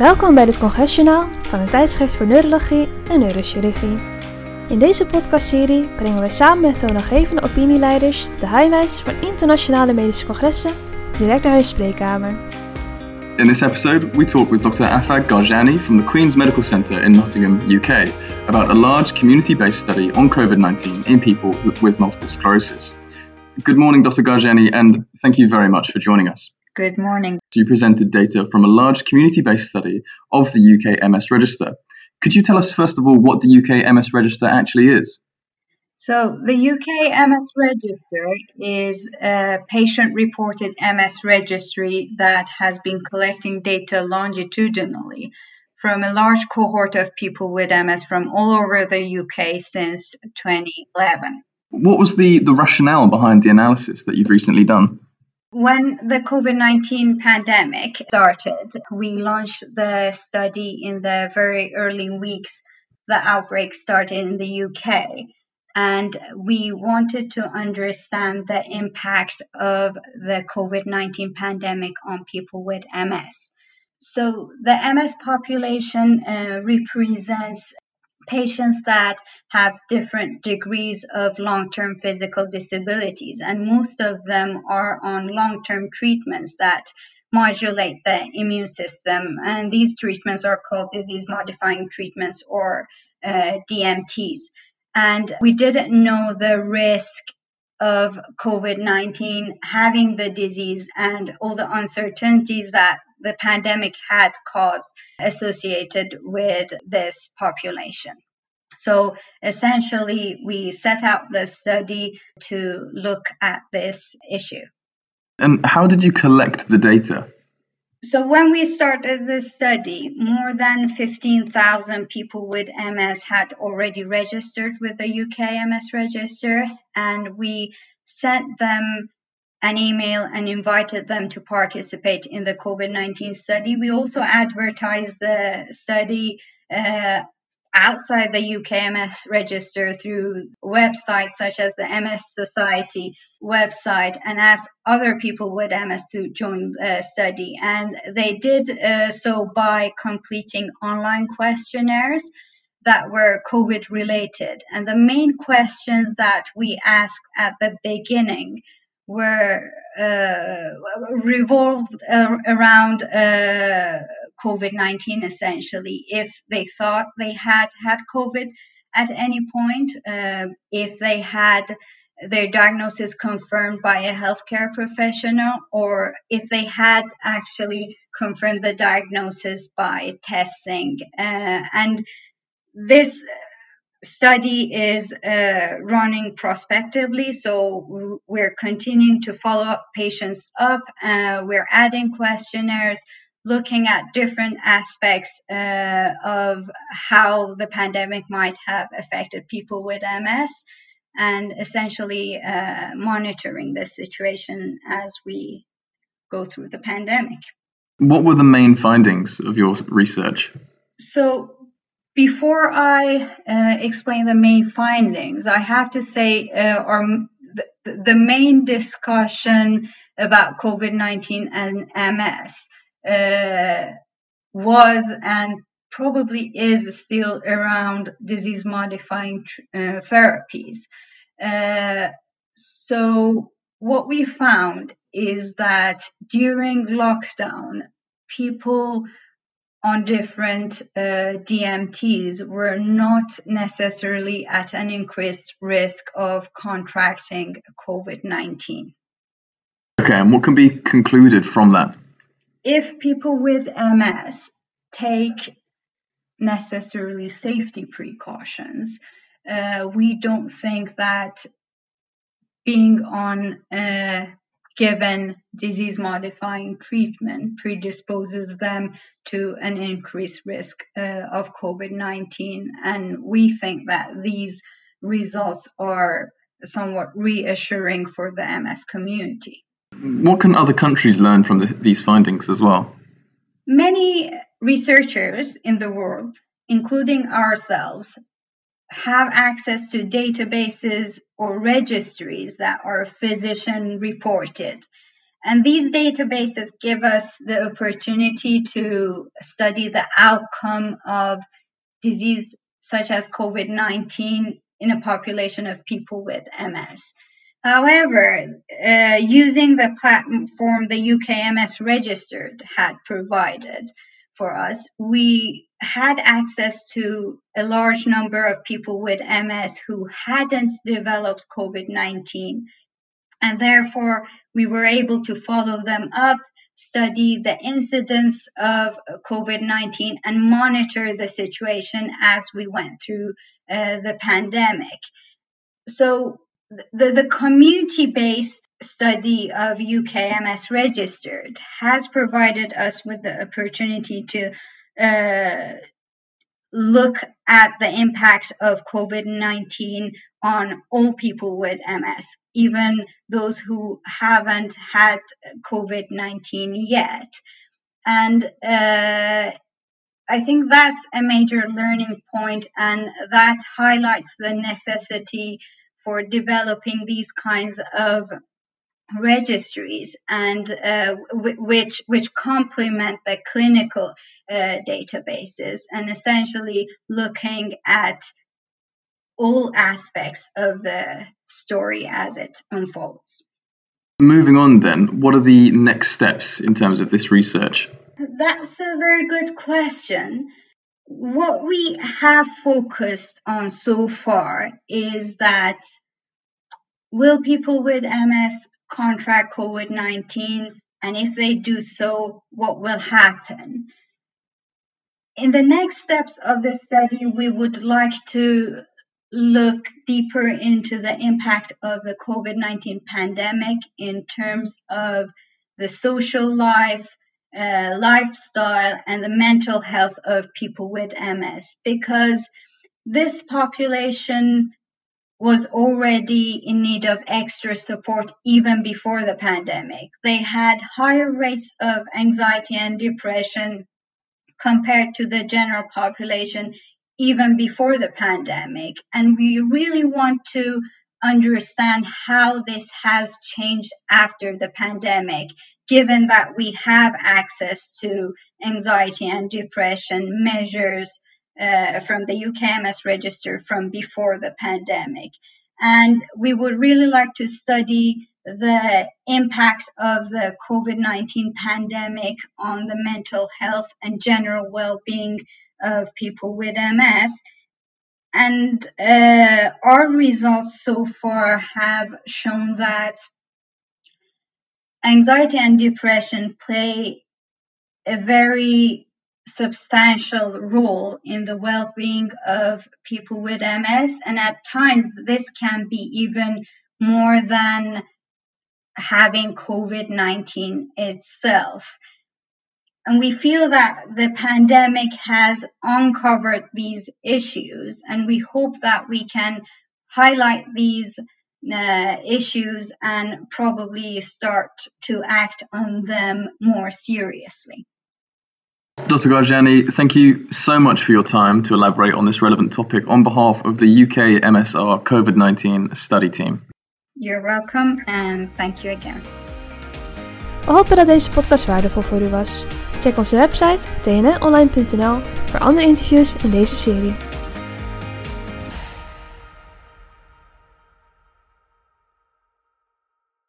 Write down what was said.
Welkom bij dit congresjournaal van het tijdschrift voor neurologie en neurochirurgie. In deze podcastserie brengen wij samen met toonaangevende opinieleiders de highlights van internationale medische congressen direct naar hun spreekkamer. In this episode, we talk with Dr. Afag Garjani from the Queen's Medical Centre in Nottingham, UK, about a large community based study on COVID 19 in people with multiple sclerosis. Good morning, Dr. Garjani, and thank you very much for joining us. Good morning. You presented data from a large community based study of the UK MS Register. Could you tell us, first of all, what the UK MS Register actually is? So, the UK MS Register is a patient reported MS registry that has been collecting data longitudinally from a large cohort of people with MS from all over the UK since 2011. What was the, the rationale behind the analysis that you've recently done? When the COVID 19 pandemic started, we launched the study in the very early weeks the outbreak started in the UK. And we wanted to understand the impact of the COVID 19 pandemic on people with MS. So, the MS population uh, represents patients that have different degrees of long term physical disabilities, and most of them are on long term treatments that modulate the immune system. And these treatments are called disease modifying treatments or uh, DMTs. And we didn't know the risk of COVID 19 having the disease and all the uncertainties that the pandemic had caused associated with this population. So essentially, we set out the study to look at this issue. And how did you collect the data? So when we started the study, more than 15,000 people with MS had already registered with the UK MS register, and we sent them an email and invited them to participate in the COVID 19 study. We also advertised the study uh, outside the UK MS register through websites such as the MS Society website and asked other people with MS to join the study. And they did uh, so by completing online questionnaires that were COVID related. And the main questions that we asked at the beginning were uh, revolved around uh, COVID 19 essentially. If they thought they had had COVID at any point, uh, if they had their diagnosis confirmed by a healthcare professional, or if they had actually confirmed the diagnosis by testing. Uh, and this study is uh, running prospectively, so we're continuing to follow up patients up. Uh, we're adding questionnaires, looking at different aspects uh, of how the pandemic might have affected people with MS, and essentially uh, monitoring the situation as we go through the pandemic. What were the main findings of your research? So, before I uh, explain the main findings, I have to say, uh, the, the, main discussion about COVID 19 and MS uh, was and probably is still around disease modifying uh, therapies. Uh, so, what we found is that during lockdown, people on different uh, DMTs were not necessarily at an increased risk of contracting COVID 19. Okay, and what can be concluded from that? If people with MS take necessarily safety precautions, uh, we don't think that being on a given disease modifying treatment predisposes them to an increased risk uh, of COVID 19. And we think that these results are somewhat reassuring for the MS community. What can other countries learn from the, these findings as well? Many researchers in the world, including ourselves, have access to databases or registries that are physician reported. And these databases give us the opportunity to study the outcome of disease such as COVID 19 in a population of people with MS. However, uh, using the platform the UKMS registered had provided for us, we had access to a large number of people with MS who hadn't developed COVID 19. And therefore, we were able to follow them up, study the incidence of COVID 19, and monitor the situation as we went through uh, the pandemic. So, the, the community based study of UKMS registered has provided us with the opportunity to uh, look at the impact of COVID 19 on all people with MS, even those who haven't had COVID 19 yet. And uh, I think that's a major learning point, and that highlights the necessity for developing these kinds of registries and uh, w- which which complement the clinical uh, databases and essentially looking at all aspects of the story as it unfolds. Moving on, then, what are the next steps in terms of this research? That's a very good question. What we have focused on so far is that will people with MS contract COVID 19? And if they do so, what will happen? In the next steps of the study, we would like to look deeper into the impact of the COVID 19 pandemic in terms of the social life, uh, lifestyle, and the mental health of people with MS because this population was already in need of extra support even before the pandemic. They had higher rates of anxiety and depression compared to the general population even before the pandemic. And we really want to understand how this has changed after the pandemic, given that we have access to anxiety and depression measures uh, from the UKMS register from before the pandemic. And we would really like to study the impact of the COVID 19 pandemic on the mental health and general well being of people with MS. And uh, our results so far have shown that anxiety and depression play a very substantial role in the well being of people with MS. And at times, this can be even more than having COVID 19 itself. And we feel that the pandemic has uncovered these issues, and we hope that we can highlight these uh, issues and probably start to act on them more seriously. Dr. Garjani, thank you so much for your time to elaborate on this relevant topic on behalf of the UK MSR COVID 19 study team. You're welcome and thank you again. We hopen dat deze podcast waardevol voor u was. Check onze website tnonline.nl voor andere interviews in deze serie.